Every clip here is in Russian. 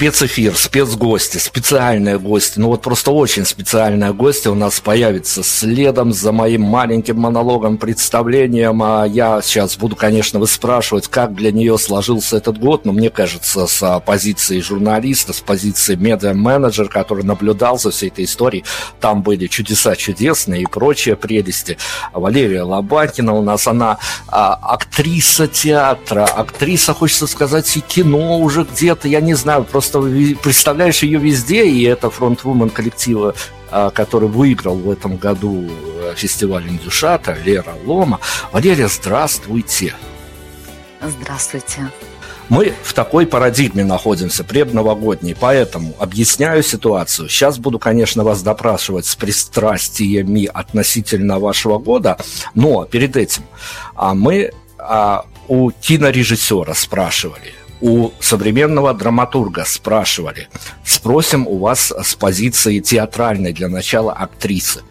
спецэфир, спецгости, специальные гости. Ну вот просто очень специальные гости у нас появится следом за моим маленьким монологом, представлением. А я сейчас буду, конечно, выспрашивать, как для нее сложился этот год, но мне кажется, с позиции журналиста, с позиции медиа-менеджера, который наблюдал за всей этой историей, там были чудеса чудесные и прочие прелести. Валерия Лобакина у нас, она а, актриса театра, актриса, хочется сказать, и кино уже где-то, я не знаю, просто представляешь ее везде, и это фронтвумен коллектива а, который выиграл в этом году э, фестиваль Индюшата, Лера Лома. Валерия, здравствуйте. Здравствуйте. Мы в такой парадигме находимся, предновогодней, поэтому объясняю ситуацию. Сейчас буду, конечно, вас допрашивать с пристрастиями относительно вашего года, но перед этим а мы а, у кинорежиссера спрашивали, у современного драматурга спрашивали, спросим у вас с позиции театральной для начала актрисы,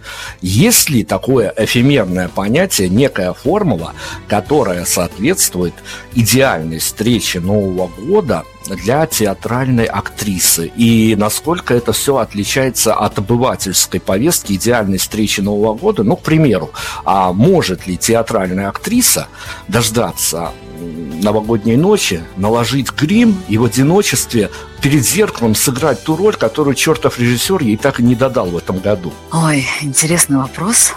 есть ли такое эфемерное понятие, некая формула, которая соответствует идеальной встрече Нового года для театральной актрисы и насколько это все отличается от обывательской повестки идеальной встречи Нового года. Ну, к примеру, а может ли театральная актриса дождаться новогодней ночи, наложить грим и в одиночестве перед зеркалом сыграть ту роль, которую чертов режиссер ей так и не додал в этом году? Ой, интересный вопрос.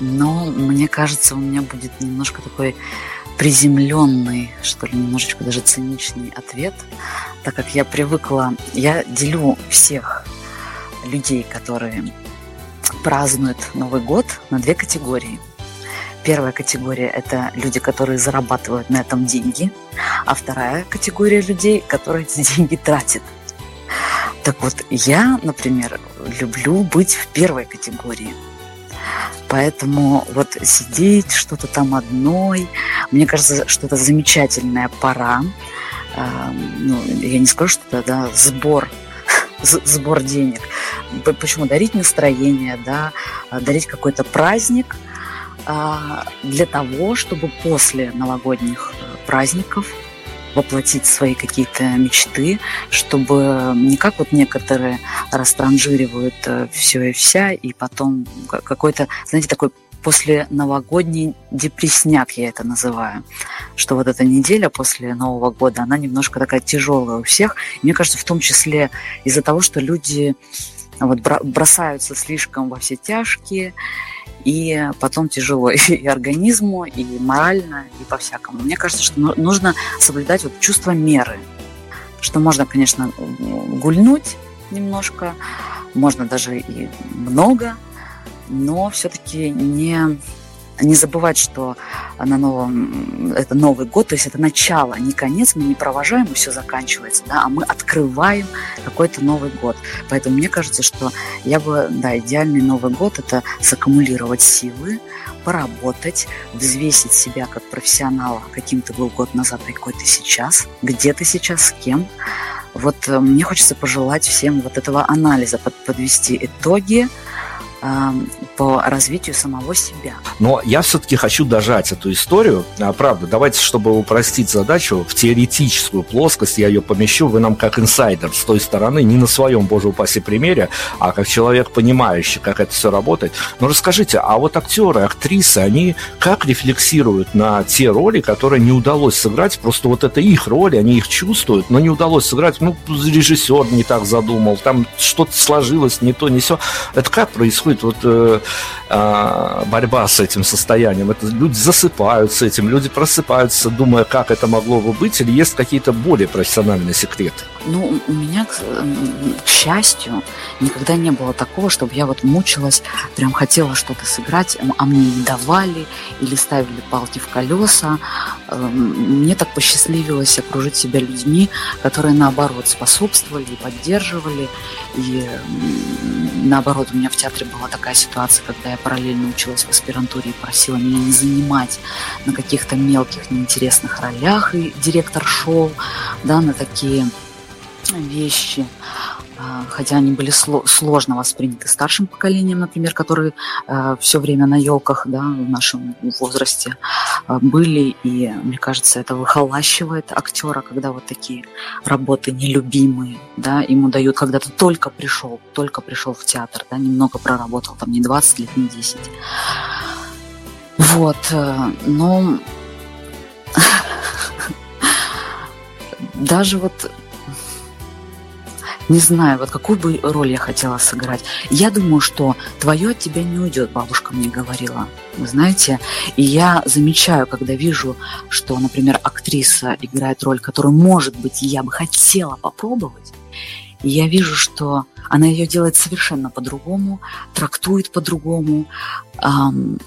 Но мне кажется, у меня будет немножко такой приземленный, что ли, немножечко даже циничный ответ, так как я привыкла, я делю всех людей, которые празднуют Новый год на две категории – Первая категория – это люди, которые зарабатывают на этом деньги, а вторая категория людей, которые эти деньги тратят. Так вот, я, например, люблю быть в первой категории. Поэтому вот сидеть что-то там одной, мне кажется, что это замечательная пора. А, ну, я не скажу, что это да, сбор сбор денег. Почему дарить настроение, да, дарить какой-то праздник – для того, чтобы после новогодних э, праздников воплотить свои какие-то мечты, чтобы не как вот некоторые растранжиривают э, все и вся, и потом какой-то, знаете, такой после новогодний депресняк, я это называю, что вот эта неделя после Нового года, она немножко такая тяжелая у всех. мне кажется, в том числе из-за того, что люди вот бросаются слишком во все тяжкие, и потом тяжело и организму, и морально, и по-всякому. Мне кажется, что нужно соблюдать вот чувство меры, что можно, конечно, гульнуть немножко, можно даже и много, но все-таки не не забывать, что на новом, это Новый год, то есть это начало, не конец, мы не провожаем, и все заканчивается, да, а мы открываем какой-то Новый год. Поэтому мне кажется, что я бы, да, идеальный Новый год – это саккумулировать силы, поработать, взвесить себя как профессионала, каким ты был год назад, а какой ты сейчас, где ты сейчас, с кем. Вот э, мне хочется пожелать всем вот этого анализа, подвести итоги, по развитию самого себя. Но я все-таки хочу дожать эту историю. А, правда, давайте, чтобы упростить задачу, в теоретическую плоскость я ее помещу, вы нам как инсайдер с той стороны, не на своем, боже упаси, примере, а как человек, понимающий, как это все работает. Но расскажите, а вот актеры, актрисы, они как рефлексируют на те роли, которые не удалось сыграть, просто вот это их роли, они их чувствуют, но не удалось сыграть, ну, режиссер не так задумал, там что-то сложилось, не то, не все. Это как происходит? вот э, э, борьба с этим состоянием. Это люди засыпают с этим, люди просыпаются, думая, как это могло бы быть, или есть какие-то более профессиональные секреты? Ну, у меня, к, к счастью, никогда не было такого, чтобы я вот мучилась, прям хотела что-то сыграть, а мне не давали или ставили палки в колеса. Эм, мне так посчастливилось окружить себя людьми, которые, наоборот, способствовали и поддерживали. И наоборот, у меня в театре была такая ситуация, когда я параллельно училась в аспирантуре и просила меня не занимать на каких-то мелких неинтересных ролях, и директор шел, да, на такие вещи, хотя они были сложно восприняты старшим поколением, например, которые а, все время на елках, да, в нашем возрасте а, были, и мне кажется, это выхолащивает актера, когда вот такие работы нелюбимые, да, ему дают, когда ты только пришел, только пришел в театр, да, немного проработал, там не 20 лет, не 10. Вот, э, но даже вот не знаю, вот какую бы роль я хотела сыграть. Я думаю, что твое от тебя не уйдет, бабушка мне говорила. Вы знаете, и я замечаю, когда вижу, что, например, актриса играет роль, которую, может быть, я бы хотела попробовать, и я вижу, что она ее делает совершенно по-другому, трактует по-другому, эм,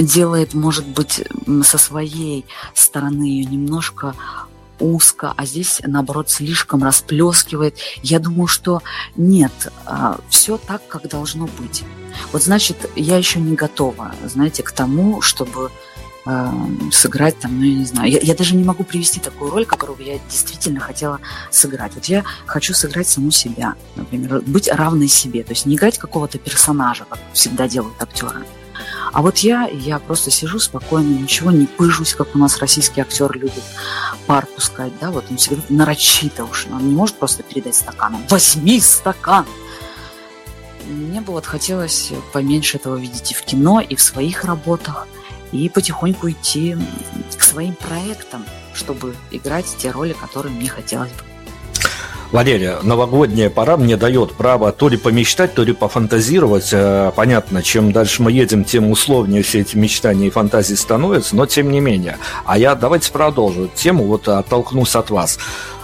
делает, может быть, со своей стороны ее немножко узко, а здесь, наоборот, слишком расплескивает. Я думаю, что нет, а, все так, как должно быть. Вот значит, я еще не готова, знаете, к тому, чтобы э, сыграть там, ну я не знаю, я, я даже не могу привести такую роль, которую я действительно хотела сыграть. Вот я хочу сыграть саму себя, например, быть равной себе, то есть не играть какого-то персонажа, как всегда делают актеры, а вот я, я просто сижу спокойно, ничего не пыжусь, как у нас российский актер любит пар пускать, да, вот он всегда нарочито уж, он не может просто передать стаканом. Возьми стакан! Мне бы вот хотелось поменьше этого видеть и в кино, и в своих работах, и потихоньку идти к своим проектам, чтобы играть те роли, которые мне хотелось бы. Валерия, новогодняя пора мне дает право то ли помечтать, то ли пофантазировать. Э, понятно, чем дальше мы едем, тем условнее все эти мечтания и фантазии становятся, но тем не менее. А я давайте продолжу тему, вот оттолкнусь от вас.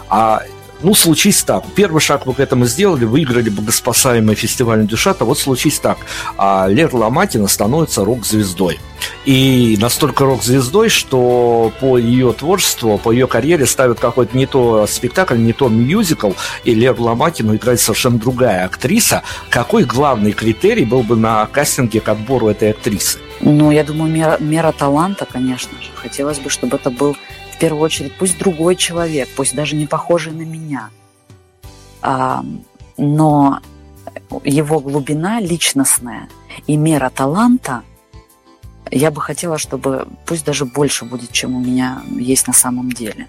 А ну, случись так. Первый шаг вы к этому сделали, выиграли богоспасаемый фестиваль Дюшата. Вот случись так. А Лера Ломакина становится рок-звездой. И настолько рок-звездой, что по ее творчеству, по ее карьере ставят какой-то не то спектакль, не то мюзикл, и Леру Ломакину играет совершенно другая актриса. Какой главный критерий был бы на кастинге к отбору этой актрисы? Ну, я думаю, мера, мера таланта, конечно же. Хотелось бы, чтобы это был в первую очередь, пусть другой человек, пусть даже не похожий на меня, а, но его глубина личностная и мера таланта, я бы хотела, чтобы пусть даже больше будет, чем у меня есть на самом деле.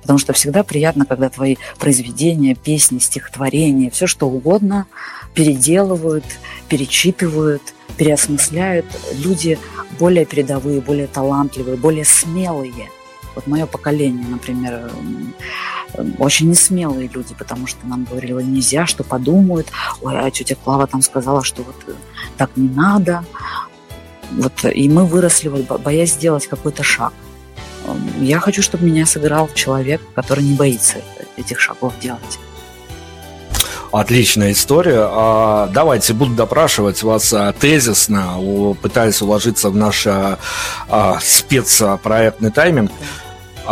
Потому что всегда приятно, когда твои произведения, песни, стихотворения, все что угодно переделывают, перечитывают, переосмысляют. Люди более передовые, более талантливые, более смелые – вот мое поколение, например, очень несмелые люди, потому что нам говорили, нельзя, что подумают. Ой, а тетя Клава там сказала, что вот э, так не надо. Вот, и мы выросли, вот, боясь сделать какой-то шаг. Я хочу, чтобы меня сыграл человек, который не боится этих шагов делать. Отличная история. А, давайте, буду допрашивать вас а, тезисно, пытаясь уложиться в наш а, спецпроектный тайминг.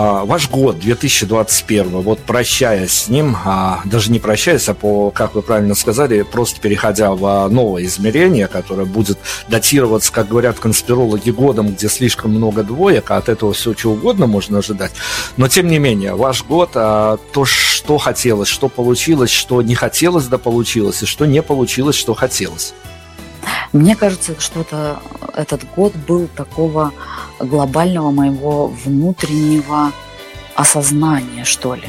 А, ваш год 2021, вот прощаясь с ним, а, даже не прощаясь, а по, как вы правильно сказали, просто переходя в а, новое измерение, которое будет датироваться, как говорят конспирологи, годом, где слишком много двоек, а от этого все что угодно можно ожидать. Но тем не менее, ваш год, то, что хотелось, что получилось, что не хотелось, да получилось, и что не получилось, что хотелось. Мне кажется, что это, этот год был такого глобального моего внутреннего осознания, что ли.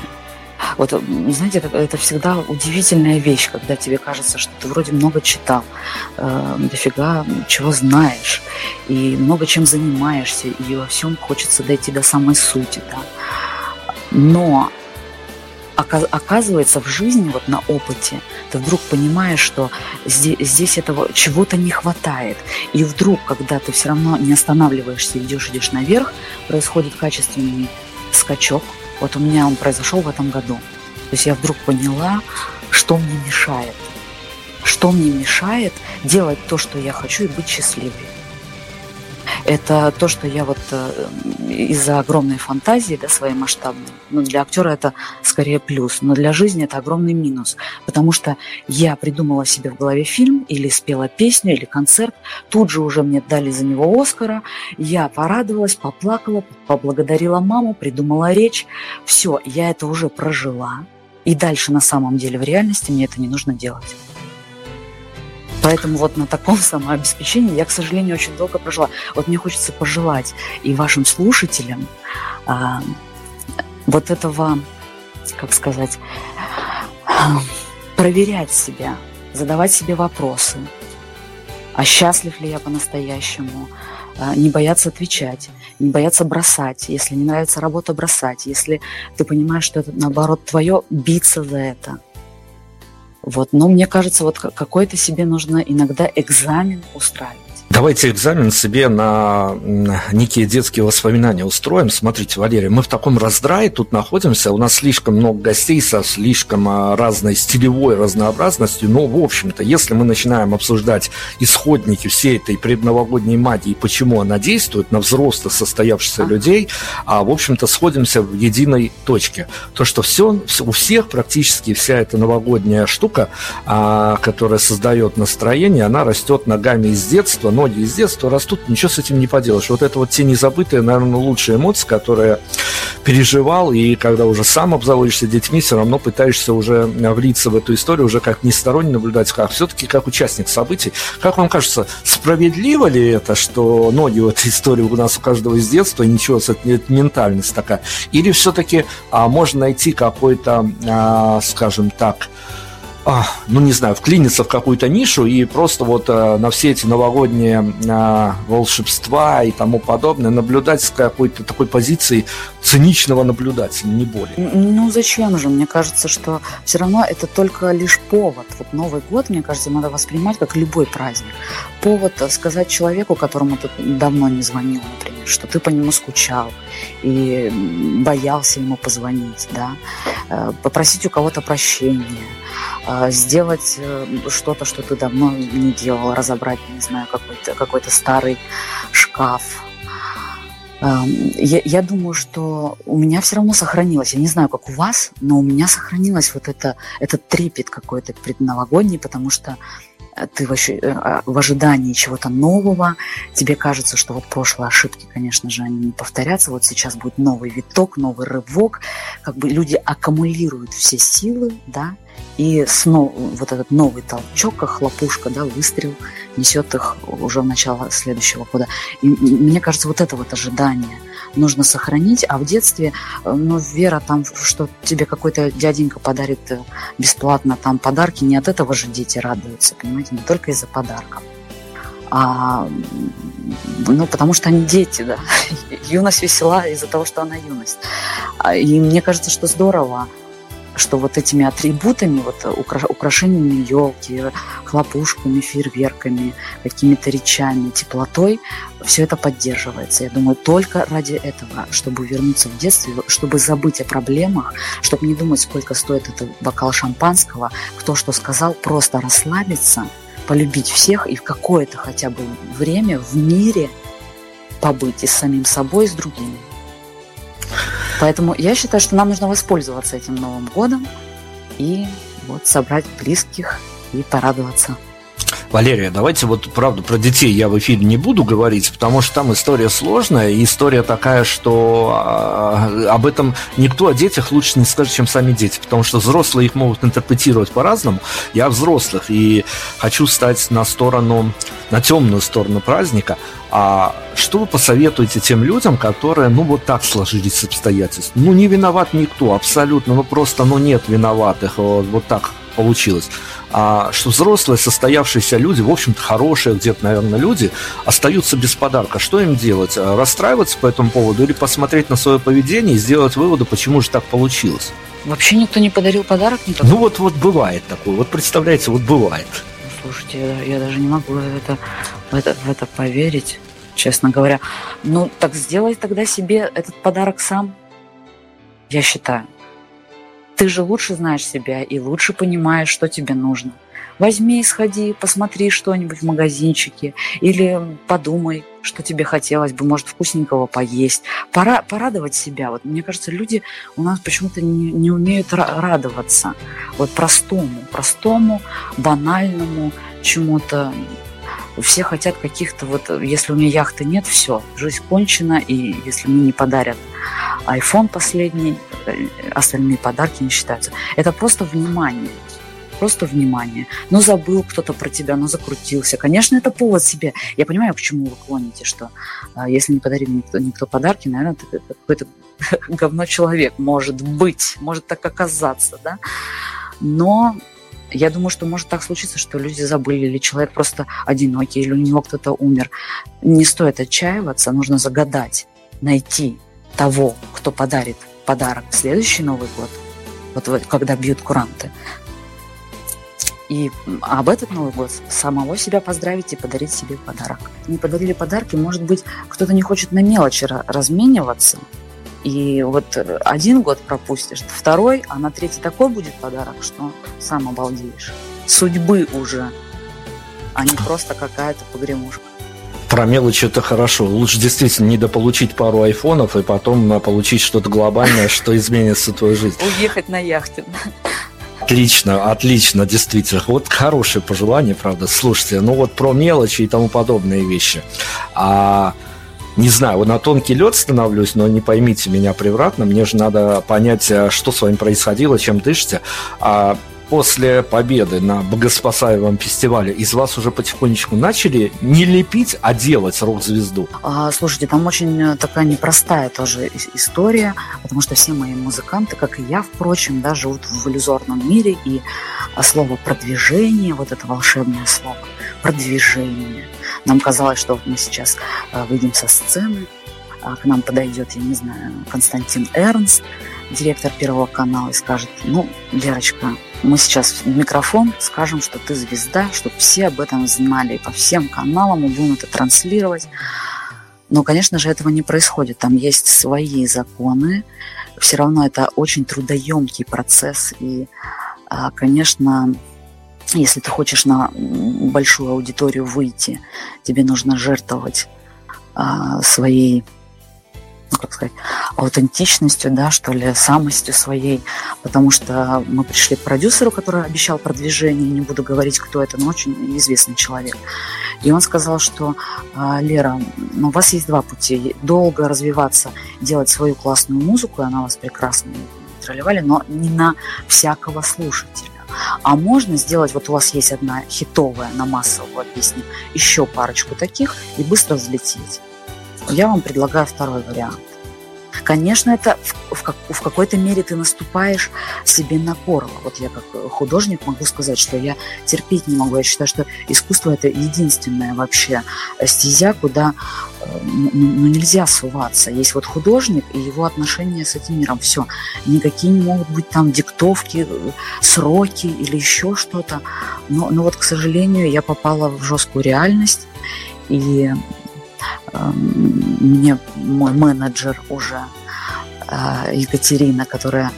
Вот, знаете, это, это всегда удивительная вещь, когда тебе кажется, что ты вроде много читал, э, дофига чего знаешь, и много чем занимаешься, и во всем хочется дойти до самой сути, да. Но оказывается в жизни, вот на опыте, ты вдруг понимаешь, что здесь, здесь этого чего-то не хватает. И вдруг, когда ты все равно не останавливаешься, идешь, идешь наверх, происходит качественный скачок. Вот у меня он произошел в этом году. То есть я вдруг поняла, что мне мешает. Что мне мешает делать то, что я хочу, и быть счастливой. Это то, что я вот э, из-за огромной фантазии, да, своей масштабной, ну, для актера это скорее плюс, но для жизни это огромный минус, потому что я придумала себе в голове фильм или спела песню, или концерт, тут же уже мне дали за него Оскара, я порадовалась, поплакала, поблагодарила маму, придумала речь, все, я это уже прожила, и дальше на самом деле в реальности мне это не нужно делать. Поэтому вот на таком самообеспечении я, к сожалению, очень долго прожила. Вот мне хочется пожелать и вашим слушателям а, вот этого, как сказать, проверять себя, задавать себе вопросы. А счастлив ли я по-настоящему? А, не бояться отвечать, не бояться бросать. Если не нравится работа, бросать. Если ты понимаешь, что это, наоборот, твое, биться за это – вот. Но мне кажется, вот какой-то себе нужно иногда экзамен устраивать. Давайте экзамен себе на некие детские воспоминания устроим. Смотрите, Валерий, мы в таком раздрае тут находимся. У нас слишком много гостей со слишком а, разной стилевой разнообразностью. Но, в общем-то, если мы начинаем обсуждать исходники всей этой предновогодней магии, почему она действует на взрослых состоявшихся людей, а, в общем-то, сходимся в единой точке. То, что все, у всех практически вся эта новогодняя штука, а, которая создает настроение, она растет ногами из детства, многие из детства растут, ничего с этим не поделаешь. Вот это вот те незабытые, наверное, лучшие эмоции, которые переживал, и когда уже сам обзаводишься детьми, все равно пытаешься уже влиться в эту историю, уже как не сторонний наблюдатель, а все-таки как участник событий. Как вам кажется, справедливо ли это, что ноги в этой истории у нас у каждого из детства, и ничего, это ментальность такая? Или все-таки а, можно найти какой-то, а, скажем так, а, ну не знаю, вклиниться в какую-то нишу и просто вот а, на все эти новогодние а, волшебства и тому подобное наблюдать с какой-то такой позиции циничного наблюдателя, не более. Ну зачем же? Мне кажется, что все равно это только лишь повод. Вот Новый год, мне кажется, надо воспринимать как любой праздник. Повод сказать человеку, которому ты давно не звонил, например, что ты по нему скучал и боялся ему позвонить, да, э, попросить у кого-то прощения, сделать э, что-то, что ты давно не делал, разобрать, не знаю, какой-то какой старый шкаф. Я, я думаю, что у меня все равно сохранилось, я не знаю, как у вас, но у меня сохранилось вот это, этот трепет какой-то предновогодний, потому что э, ты в, э, а, в ожидании чего-то нового, тебе кажется, что вот прошлые ошибки, конечно же, они не повторятся, вот сейчас будет новый виток, новый рывок, как бы люди аккумулируют все силы, да, и снова вот этот новый толчок, хлопушка, да, выстрел, несет их уже в начало следующего года. И мне кажется, вот это вот ожидание нужно сохранить, а в детстве, э, ну, вера там, что тебе какой-то дяденька подарит э, бесплатно там подарки, не от этого же дети радуются, понимаете, не только из-за подарков а, ну, потому что они дети, да. Юность весела из-за того, что она юность. А, и мне кажется, что здорово что вот этими атрибутами, вот укра украшениями елки, хлопушками, фейерверками, какими-то речами, теплотой, все это поддерживается. Я думаю, только ради этого, чтобы вернуться в детстве, чтобы забыть о проблемах, чтобы не думать, сколько стоит этот бокал шампанского, кто что сказал, просто расслабиться, полюбить всех и в какое-то хотя бы время в мире побыть и с самим собой, и с другими. Поэтому я считаю, что нам нужно воспользоваться этим Новым годом и вот собрать близких и порадоваться. Валерия, давайте вот правду про детей я в эфире не буду говорить, потому что там история сложная, и история такая, что а, об этом никто о детях лучше не скажет, чем сами дети, потому что взрослые их могут интерпретировать по-разному. Я взрослых и хочу стать на сторону, на темную сторону праздника. А что вы посоветуете тем людям, которые, ну, вот так сложились обстоятельства? Ну, не виноват никто, абсолютно, ну, просто, ну, нет виноватых, вот, вот так получилось а, что взрослые, состоявшиеся люди, в общем-то, хорошие где-то, наверное, люди, остаются без подарка. Что им делать? А, расстраиваться по этому поводу или посмотреть на свое поведение и сделать выводы, почему же так получилось? Вообще никто не подарил подарок? Никакой? Ну вот, вот бывает такое. Вот представляете, вот бывает. Слушайте, я, я даже не могу это, в, это, в это поверить, честно говоря. Ну, так сделай тогда себе этот подарок сам, я считаю. Ты же лучше знаешь себя и лучше понимаешь, что тебе нужно. Возьми и сходи, посмотри что-нибудь в магазинчике или подумай, что тебе хотелось бы, может, вкусненького поесть. Пора порадовать себя. Вот мне кажется, люди у нас почему-то не, не умеют радоваться. Вот простому, простому, банальному чему-то. Все хотят каких-то вот, если у меня яхты нет, все, жизнь кончена, и если мне не подарят iPhone последний, э, остальные подарки не считаются. Это просто внимание. просто внимание. Ну, забыл кто-то про тебя, ну, закрутился. Конечно, это повод себе. Я понимаю, к чему вы клоните, что а, если не подарил никто, никто подарки, наверное, это какой-то говно человек, может быть, может так оказаться, да. Но я думаю, что может так случиться, что люди забыли, или человек просто одинокий, или у него кто-то умер. Не стоит отчаиваться, нужно загадать, найти того, кто подарит подарок в следующий Новый год, вот когда бьют куранты. И об этот Новый год самого себя поздравить и подарить себе подарок. Не подарили подарки, может быть, кто-то не хочет на мелочи размениваться, и вот один год пропустишь, второй, а на третий такой будет подарок, что сам обалдеешь. Судьбы уже, а не просто какая-то погремушка. Про мелочи это хорошо. Лучше действительно не дополучить пару айфонов и потом а, получить что-то глобальное, что изменится твою жизнь. Уехать на яхте. Отлично, отлично, действительно. Вот хорошее пожелание, правда. Слушайте, ну вот про мелочи и тому подобные вещи. А не знаю, на тонкий лед становлюсь, но не поймите меня превратно, мне же надо понять, э, что с вами происходило, чем дышите. А после победы на Богоспасаемом фестивале из вас уже потихонечку начали не лепить, а делать рок-звезду? А, слушайте, там очень э, такая непростая тоже история, потому что все мои музыканты, как и я, впрочем, да, живут в иллюзорном мире, и а, слово «продвижение», вот это волшебное слово, продвижение – нам казалось, что мы сейчас э, выйдем со сцены, а к нам подойдет, я не знаю, Константин Эрнст, директор Первого канала, и скажет, ну, Лерочка, мы сейчас в микрофон скажем, что ты звезда, чтобы все об этом знали, и по всем каналам мы будем это транслировать. Но, конечно же, этого не происходит. Там есть свои законы. Все равно это очень трудоемкий процесс. И, а, конечно, если ты хочешь на большую аудиторию выйти, тебе нужно жертвовать а, своей, ну, как сказать, аутентичностью, да, что ли, самостью своей, потому что мы пришли к продюсеру, который обещал продвижение, не буду говорить, кто это, но очень известный человек. И он сказал, что а, Лера, ну, у вас есть два пути. Долго развиваться, делать свою классную музыку, и она вас прекрасно тролливали, но не на всякого слушателя. А можно сделать, вот у вас есть одна хитовая на массовую песню, еще парочку таких и быстро взлететь. Я вам предлагаю второй вариант. Конечно, это в, в, в какой-то мере ты наступаешь себе на горло. Вот я как художник могу сказать, что я терпеть не могу. Я считаю, что искусство это единственная вообще стезя, куда э, ну, нельзя суваться. Есть вот художник и его отношения с этим миром. Все. Никакие не могут быть там диктовки, сроки или еще что-то. Но, но вот, к сожалению, я попала в жесткую реальность. И мне мой менеджер уже а, Екатерина, которая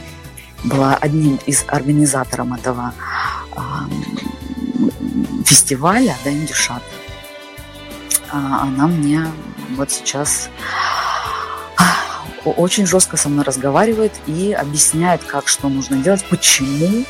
была одним из организаторов этого фестиваля, да, Индюшат, а, она мне вот сейчас очень жестко со мной разговаривает и объясняет, как что нужно делать, почему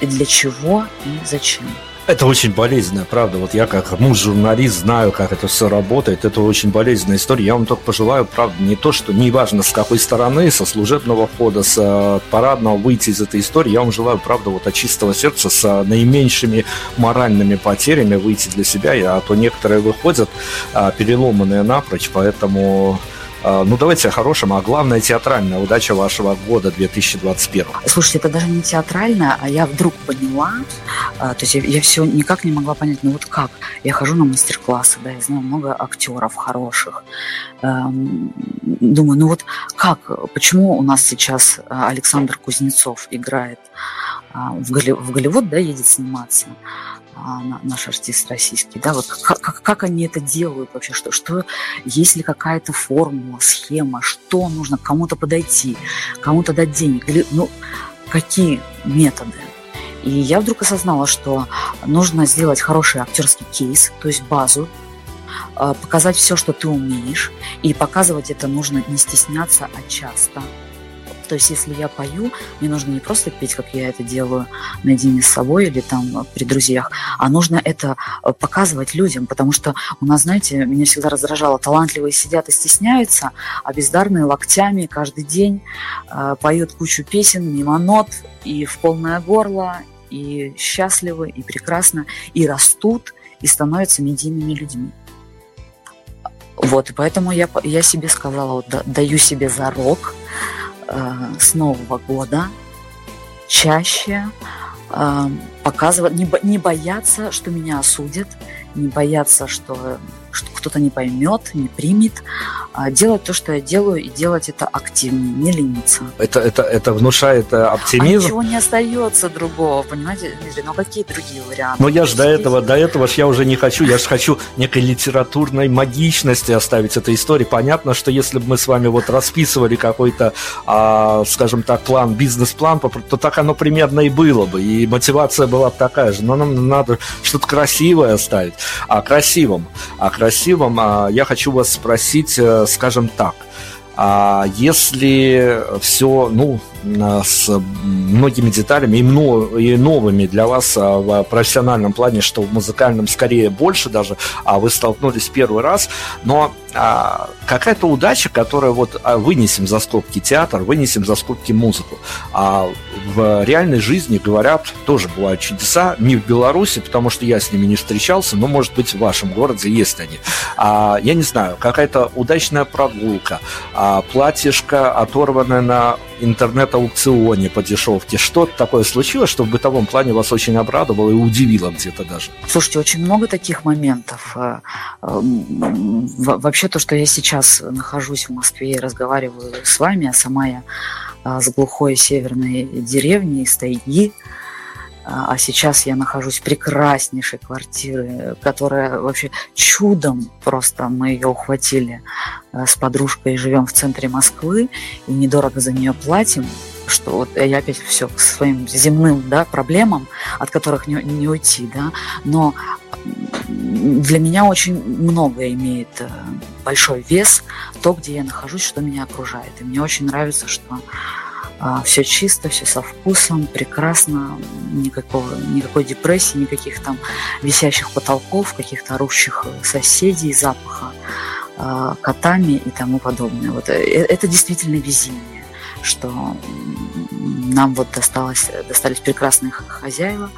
и для чего и зачем. Это очень болезненная, правда. Вот я как муж-журналист знаю, как это все работает. Это очень болезненная история. Я вам только пожелаю, правда, не то, что не важно с какой стороны, со служебного входа, с э, парадного выйти из этой истории. Я вам желаю, правда, вот от чистого сердца с э, наименьшими моральными потерями выйти для себя. А то некоторые выходят э, переломанные напрочь, поэтому а, ну, давайте о хорошем, а главное театральная удача вашего года 2021. Слушайте, это даже не театральная, а я вдруг поняла, а, то есть я, я все никак не могла понять, ну вот как? Я хожу на мастер-классы, да, я знаю много актеров хороших. Эм, думаю, ну вот как, почему у нас сейчас Александр Кузнецов играет в Голливуд, да, едет сниматься? А, наш артист российский, да, вот как, как, они это делают вообще, что, что есть ли какая-то формула, схема, что нужно кому-то подойти, кому-то дать денег, или, ну, какие методы. И я вдруг осознала, что нужно сделать хороший актерский кейс, то есть базу, а, показать все, что ты умеешь, и показывать это нужно не стесняться, а часто – то есть, если я пою, мне нужно не просто петь, как я это делаю наедине с собой или там при друзьях, а нужно это э, показывать людям, потому что у нас, знаете, меня всегда раздражало, талантливые сидят и стесняются, а бездарные локтями каждый день э, поют кучу песен, мимо нот и в полное горло, и счастливы, и прекрасно, и растут, и становятся медийными людьми. Вот, и поэтому я, я себе сказала, вот, да, даю себе зарок с Нового года чаще э, показывать, не бояться, что меня осудят, не бояться, что что кто-то не поймет, не примет, а делать то, что я делаю, и делать это активнее, не лениться. Это, это, это внушает э, оптимизм? А ничего не остается другого, понимаете, Дмитрий? Ну какие другие варианты? Но я же до этого, до этого ж я уже не хочу, я же хочу некой литературной магичности оставить этой истории. Понятно, что если бы мы с вами вот расписывали какой-то, а, скажем так, план, бизнес-план, то так оно примерно и было бы, и мотивация была бы такая же. Но нам надо что-то красивое оставить. А красивым, а красивым красивом, а, я хочу вас спросить, э, скажем так, а если все, ну, с многими деталями и новыми для вас а, в профессиональном плане, что в музыкальном скорее больше даже, а вы столкнулись первый раз, но а, какая-то удача, которая вот а, вынесем за скобки театр, вынесем за скобки музыку. А в реальной жизни, говорят, тоже бывают чудеса, не в Беларуси, потому что я с ними не встречался, но, может быть, в вашем городе есть они. А, я не знаю, какая-то удачная прогулка, а, платьишко, оторванное на интернет-аукционе по дешевке. Что-то такое случилось, что в бытовом плане вас очень обрадовало и удивило где-то даже? Слушайте, очень много таких моментов. Э, вообще то, что я сейчас нахожусь в Москве и разговариваю с вами, а сама я а, с глухой северной деревни из а, а сейчас я нахожусь в прекраснейшей квартире, которая вообще чудом просто мы ее ухватили э, с подружкой живем в центре Москвы и недорого за нее платим что вот я опять все к своим земным да, проблемам, от которых не, не уйти, да, но для меня очень много имеет э, большой вес то, где я нахожусь, что меня окружает. И мне очень нравится, что все чисто, все со вкусом, прекрасно, никакого, никакой депрессии, никаких там висящих потолков, каких-то орущих соседей, запаха а, котами и тому подобное. Вот э, это действительно везение, что нам вот досталось, достались прекрасные хозяева,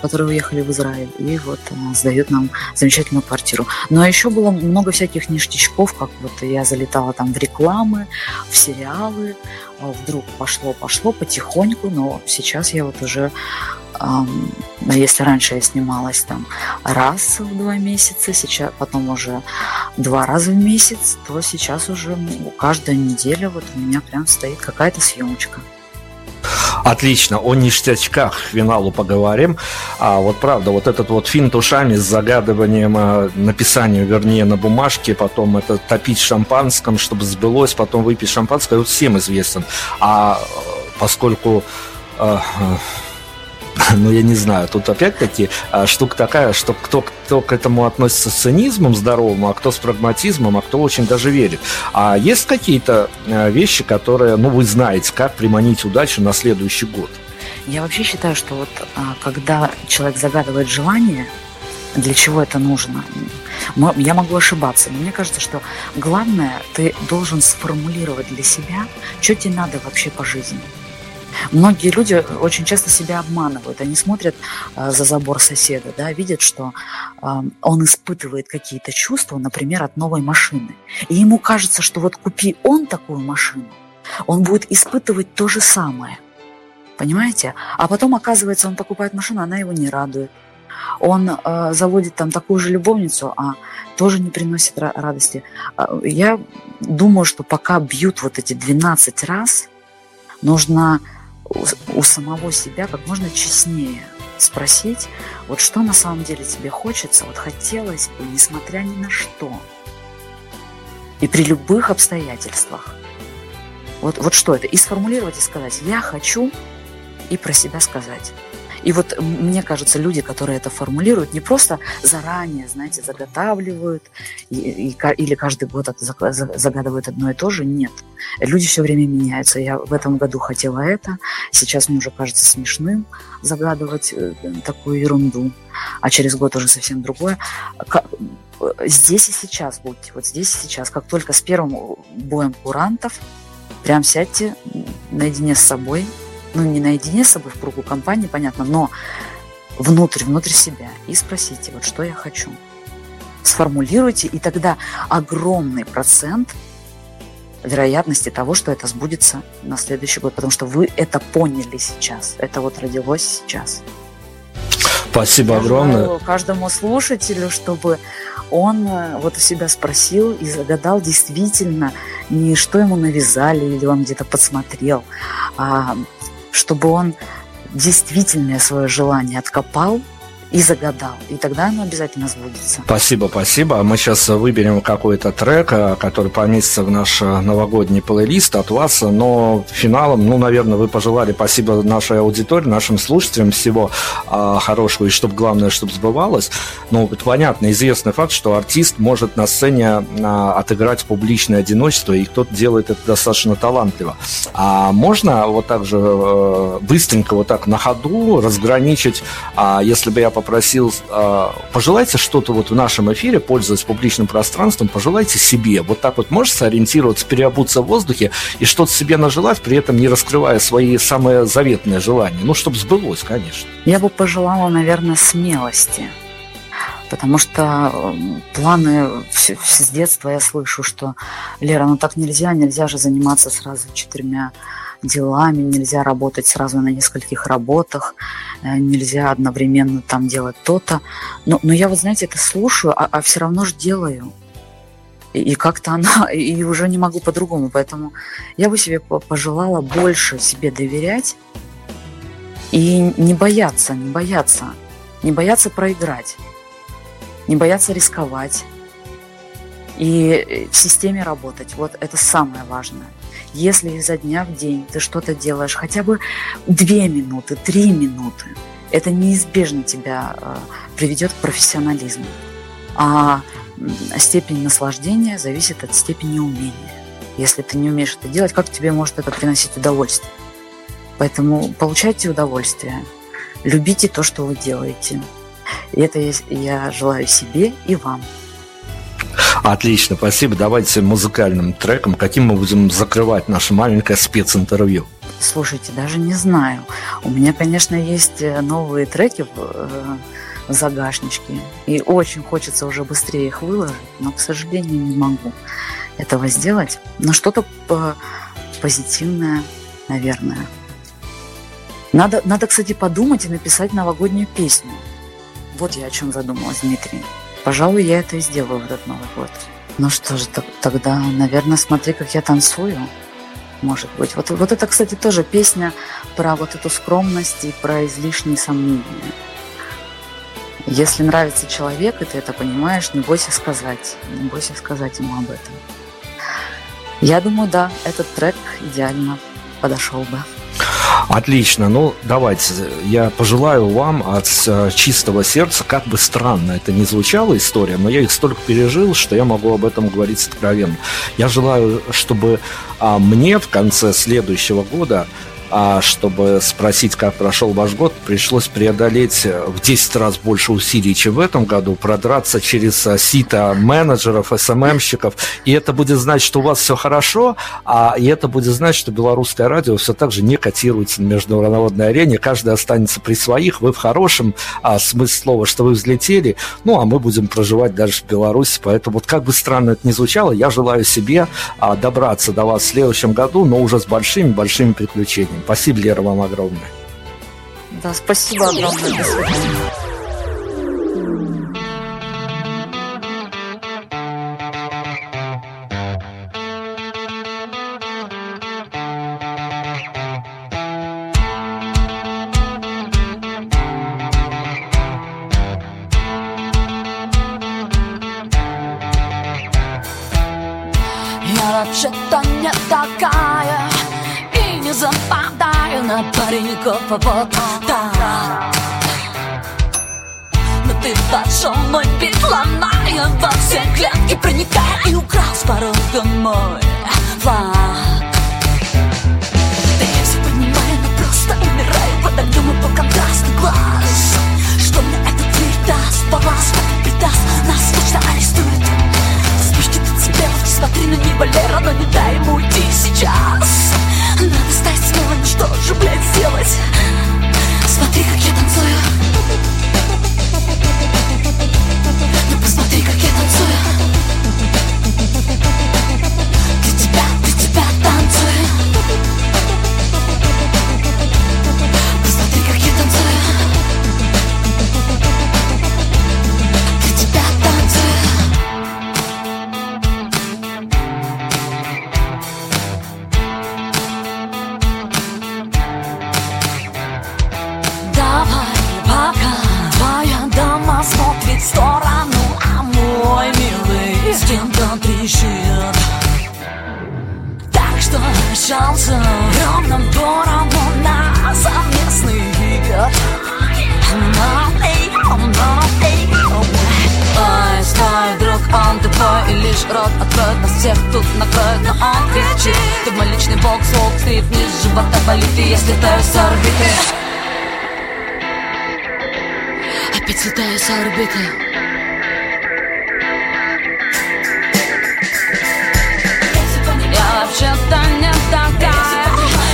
которые уехали в Израиль, и вот э, сдают нам замечательную квартиру. Но еще было много всяких ништячков, как вот я залетала там в рекламы, в сериалы, а вдруг пошло, пошло потихоньку, но сейчас я вот уже если раньше я снималась там раз в два месяца, сейчас потом уже два раза в месяц, то сейчас уже каждая неделя вот у меня прям стоит какая-то съемочка. Отлично, о ништячках финалу поговорим. А вот правда, вот этот вот финт ушами с загадыванием э, написания, вернее, на бумажке, потом это топить шампанском, чтобы сбылось, потом выпить шампанское, вот всем известен. А э, поскольку э, ну, я не знаю, тут опять-таки а, штука такая, что кто, кто к этому относится с цинизмом здоровым, а кто с прагматизмом, а кто очень даже верит. А есть какие-то а, вещи, которые, ну, вы знаете, как приманить удачу на следующий год? Я вообще считаю, что вот а, когда человек загадывает желание, для чего это нужно? Я могу ошибаться, но мне кажется, что главное, ты должен сформулировать для себя, что тебе надо вообще по жизни. Многие люди очень часто себя обманывают. Они смотрят э, за забор соседа, да, видят, что э, он испытывает какие-то чувства, например, от новой машины. И ему кажется, что вот купи он такую машину, он будет испытывать то же самое. Понимаете? А потом, оказывается, он покупает машину, она его не радует. Он э, заводит там такую же любовницу, а тоже не приносит радости. А, я думаю, что пока бьют вот эти 12 раз, нужно у самого себя как можно честнее спросить, вот что на самом деле тебе хочется, вот хотелось бы, несмотря ни на что, и при любых обстоятельствах. Вот, вот что это? И сформулировать и сказать, я хочу, и про себя сказать. И вот мне кажется, люди, которые это формулируют, не просто заранее, знаете, заготавливают и, и, или каждый год загадывают одно и то же. Нет. Люди все время меняются. Я в этом году хотела это, сейчас мне уже кажется смешным загадывать э, такую ерунду, а через год уже совсем другое. Здесь и сейчас будьте, вот здесь и сейчас, как только с первым боем курантов, прям сядьте наедине с собой, ну, не наедине с собой в кругу компании, понятно, но внутрь, внутрь себя и спросите, вот что я хочу. Сформулируйте, и тогда огромный процент вероятности того, что это сбудется на следующий год, потому что вы это поняли сейчас, это вот родилось сейчас. Спасибо огромное. Каждому слушателю, чтобы он э, вот у себя спросил и загадал действительно не что ему навязали или он где-то подсмотрел, а чтобы он действительное свое желание откопал и загадал. И тогда оно обязательно сбудется. Спасибо, спасибо. Мы сейчас выберем какой-то трек, э, который поместится в наш э, новогодний плейлист от вас. Но финалом, ну, наверное, вы пожелали спасибо нашей аудитории, нашим слушателям всего а, хорошего, и чтобы главное, чтобы сбывалось. Ну, это понятно, известный факт, что артист может на сцене а, отыграть публичное одиночество, и кто-то делает это достаточно талантливо. А можно вот так же э, быстренько вот так на ходу разграничить, а, если бы я попросил, а, пожелайте что-то вот в нашем эфире, пользуясь публичным пространством, пожелайте себе. Вот так вот можешь сориентироваться, переобуться в воздухе и что-то себе нажелать, при этом не раскрывая свои самые заветные желания. Ну, чтобы сбылось, конечно. Я бы пожелала, наверное, смелости. Потому что планы с детства я слышу, что Лера, ну так нельзя, нельзя же заниматься сразу четырьмя делами, нельзя работать сразу на нескольких работах, э, нельзя одновременно там делать то-то. Но, но я вот, знаете, это слушаю, а, а все равно же делаю. И, и как-то она, и уже не могу по-другому. Поэтому я бы себе пожелала больше себе доверять и не бояться, не бояться, не бояться проиграть, не бояться рисковать и в системе работать. Вот это самое важное. Если изо дня в день ты что-то делаешь хотя бы две минуты, три минуты, это неизбежно тебя э, приведет к профессионализму. А степень наслаждения зависит от степени умения. Если ты не умеешь это делать, как тебе может это приносить удовольствие? Поэтому получайте удовольствие, любите то, что вы делаете. И это я желаю себе и вам. Отлично, спасибо. Давайте музыкальным треком. Каким мы будем закрывать наше маленькое специнтервью? Слушайте, даже не знаю. У меня, конечно, есть э, новые треки в, э, загашничке. И очень хочется уже быстрее их выложить, но, к сожалению, не могу этого сделать. Но что-то позитивное, наверное. Надо, надо, кстати, подумать и написать новогоднюю песню. Вот я о чем задумалась, Дмитрий. Пожалуй, я это и сделаю в этот Новый год. Ну что же, тогда, наверное, смотри, как я танцую. Может быть. Вот, вот это, кстати, тоже песня про вот эту скромность и про излишние сомнения. Если нравится человек, и ты это понимаешь, не бойся сказать. Не бойся сказать ему об этом. Я думаю, да, этот трек идеально подошел бы. Отлично. Ну, давайте. Я пожелаю вам от э, чистого сердца, как бы странно это ни звучала история, но я их столько пережил, что я могу об этом говорить откровенно. Я желаю, чтобы а, мне в конце следующего года а чтобы спросить, как прошел ваш год, пришлось преодолеть в 10 раз больше усилий, чем в этом году, продраться через а, сито менеджеров, СММщиков, и это будет значить, что у вас все хорошо, а и это будет значить, что белорусское радио все так же не котируется на международной арене, каждый останется при своих, вы в хорошем а, смысле слова, что вы взлетели, ну, а мы будем проживать дальше в Беларуси, поэтому вот как бы странно это ни звучало, я желаю себе а, добраться до вас в следующем году, но уже с большими-большими приключениями. Спасибо, Лера, вам огромное. Да, спасибо огромное. До свидания. Пареньков а вот так Но ты вошел мой бит, ломая во все клетки Проникая и украл с порога мой флаг Да я все понимаю, но просто умираю под огнем и по контрасту глаз Что мне этот мир даст, балласт, придаст? Нас точно арестуют тебя Смотри на небо, Лера, но не дай ему уйти сейчас. Надо стать снова, ну что же, блядь, сделать? Смотри, как я танцую. Ну посмотри, как я танцую. Ищет Так что шансы ровным поровну на совместный игр Ой, стой, друг, он тупой И лишь рот откроет нас всех тут накроет. Но он кричит Ты мой личный бокс, волк стоит вниз Живота болит, и если ты с орбиты. Опять слетаю с орбиты Вообще-то не такая.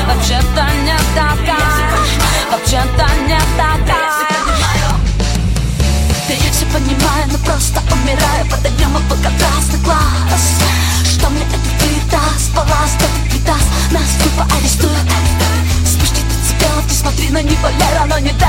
Вообще-то не такая. Вообще-то не такая. Да я все понимаю, но просто умираю Под огнем и под контрастный глаз. Что мне это ты даст? Балласт, это ты даст? Нас тупо арестуют. Спусти ты цепелок, не смотри на него, Лера, но не дай.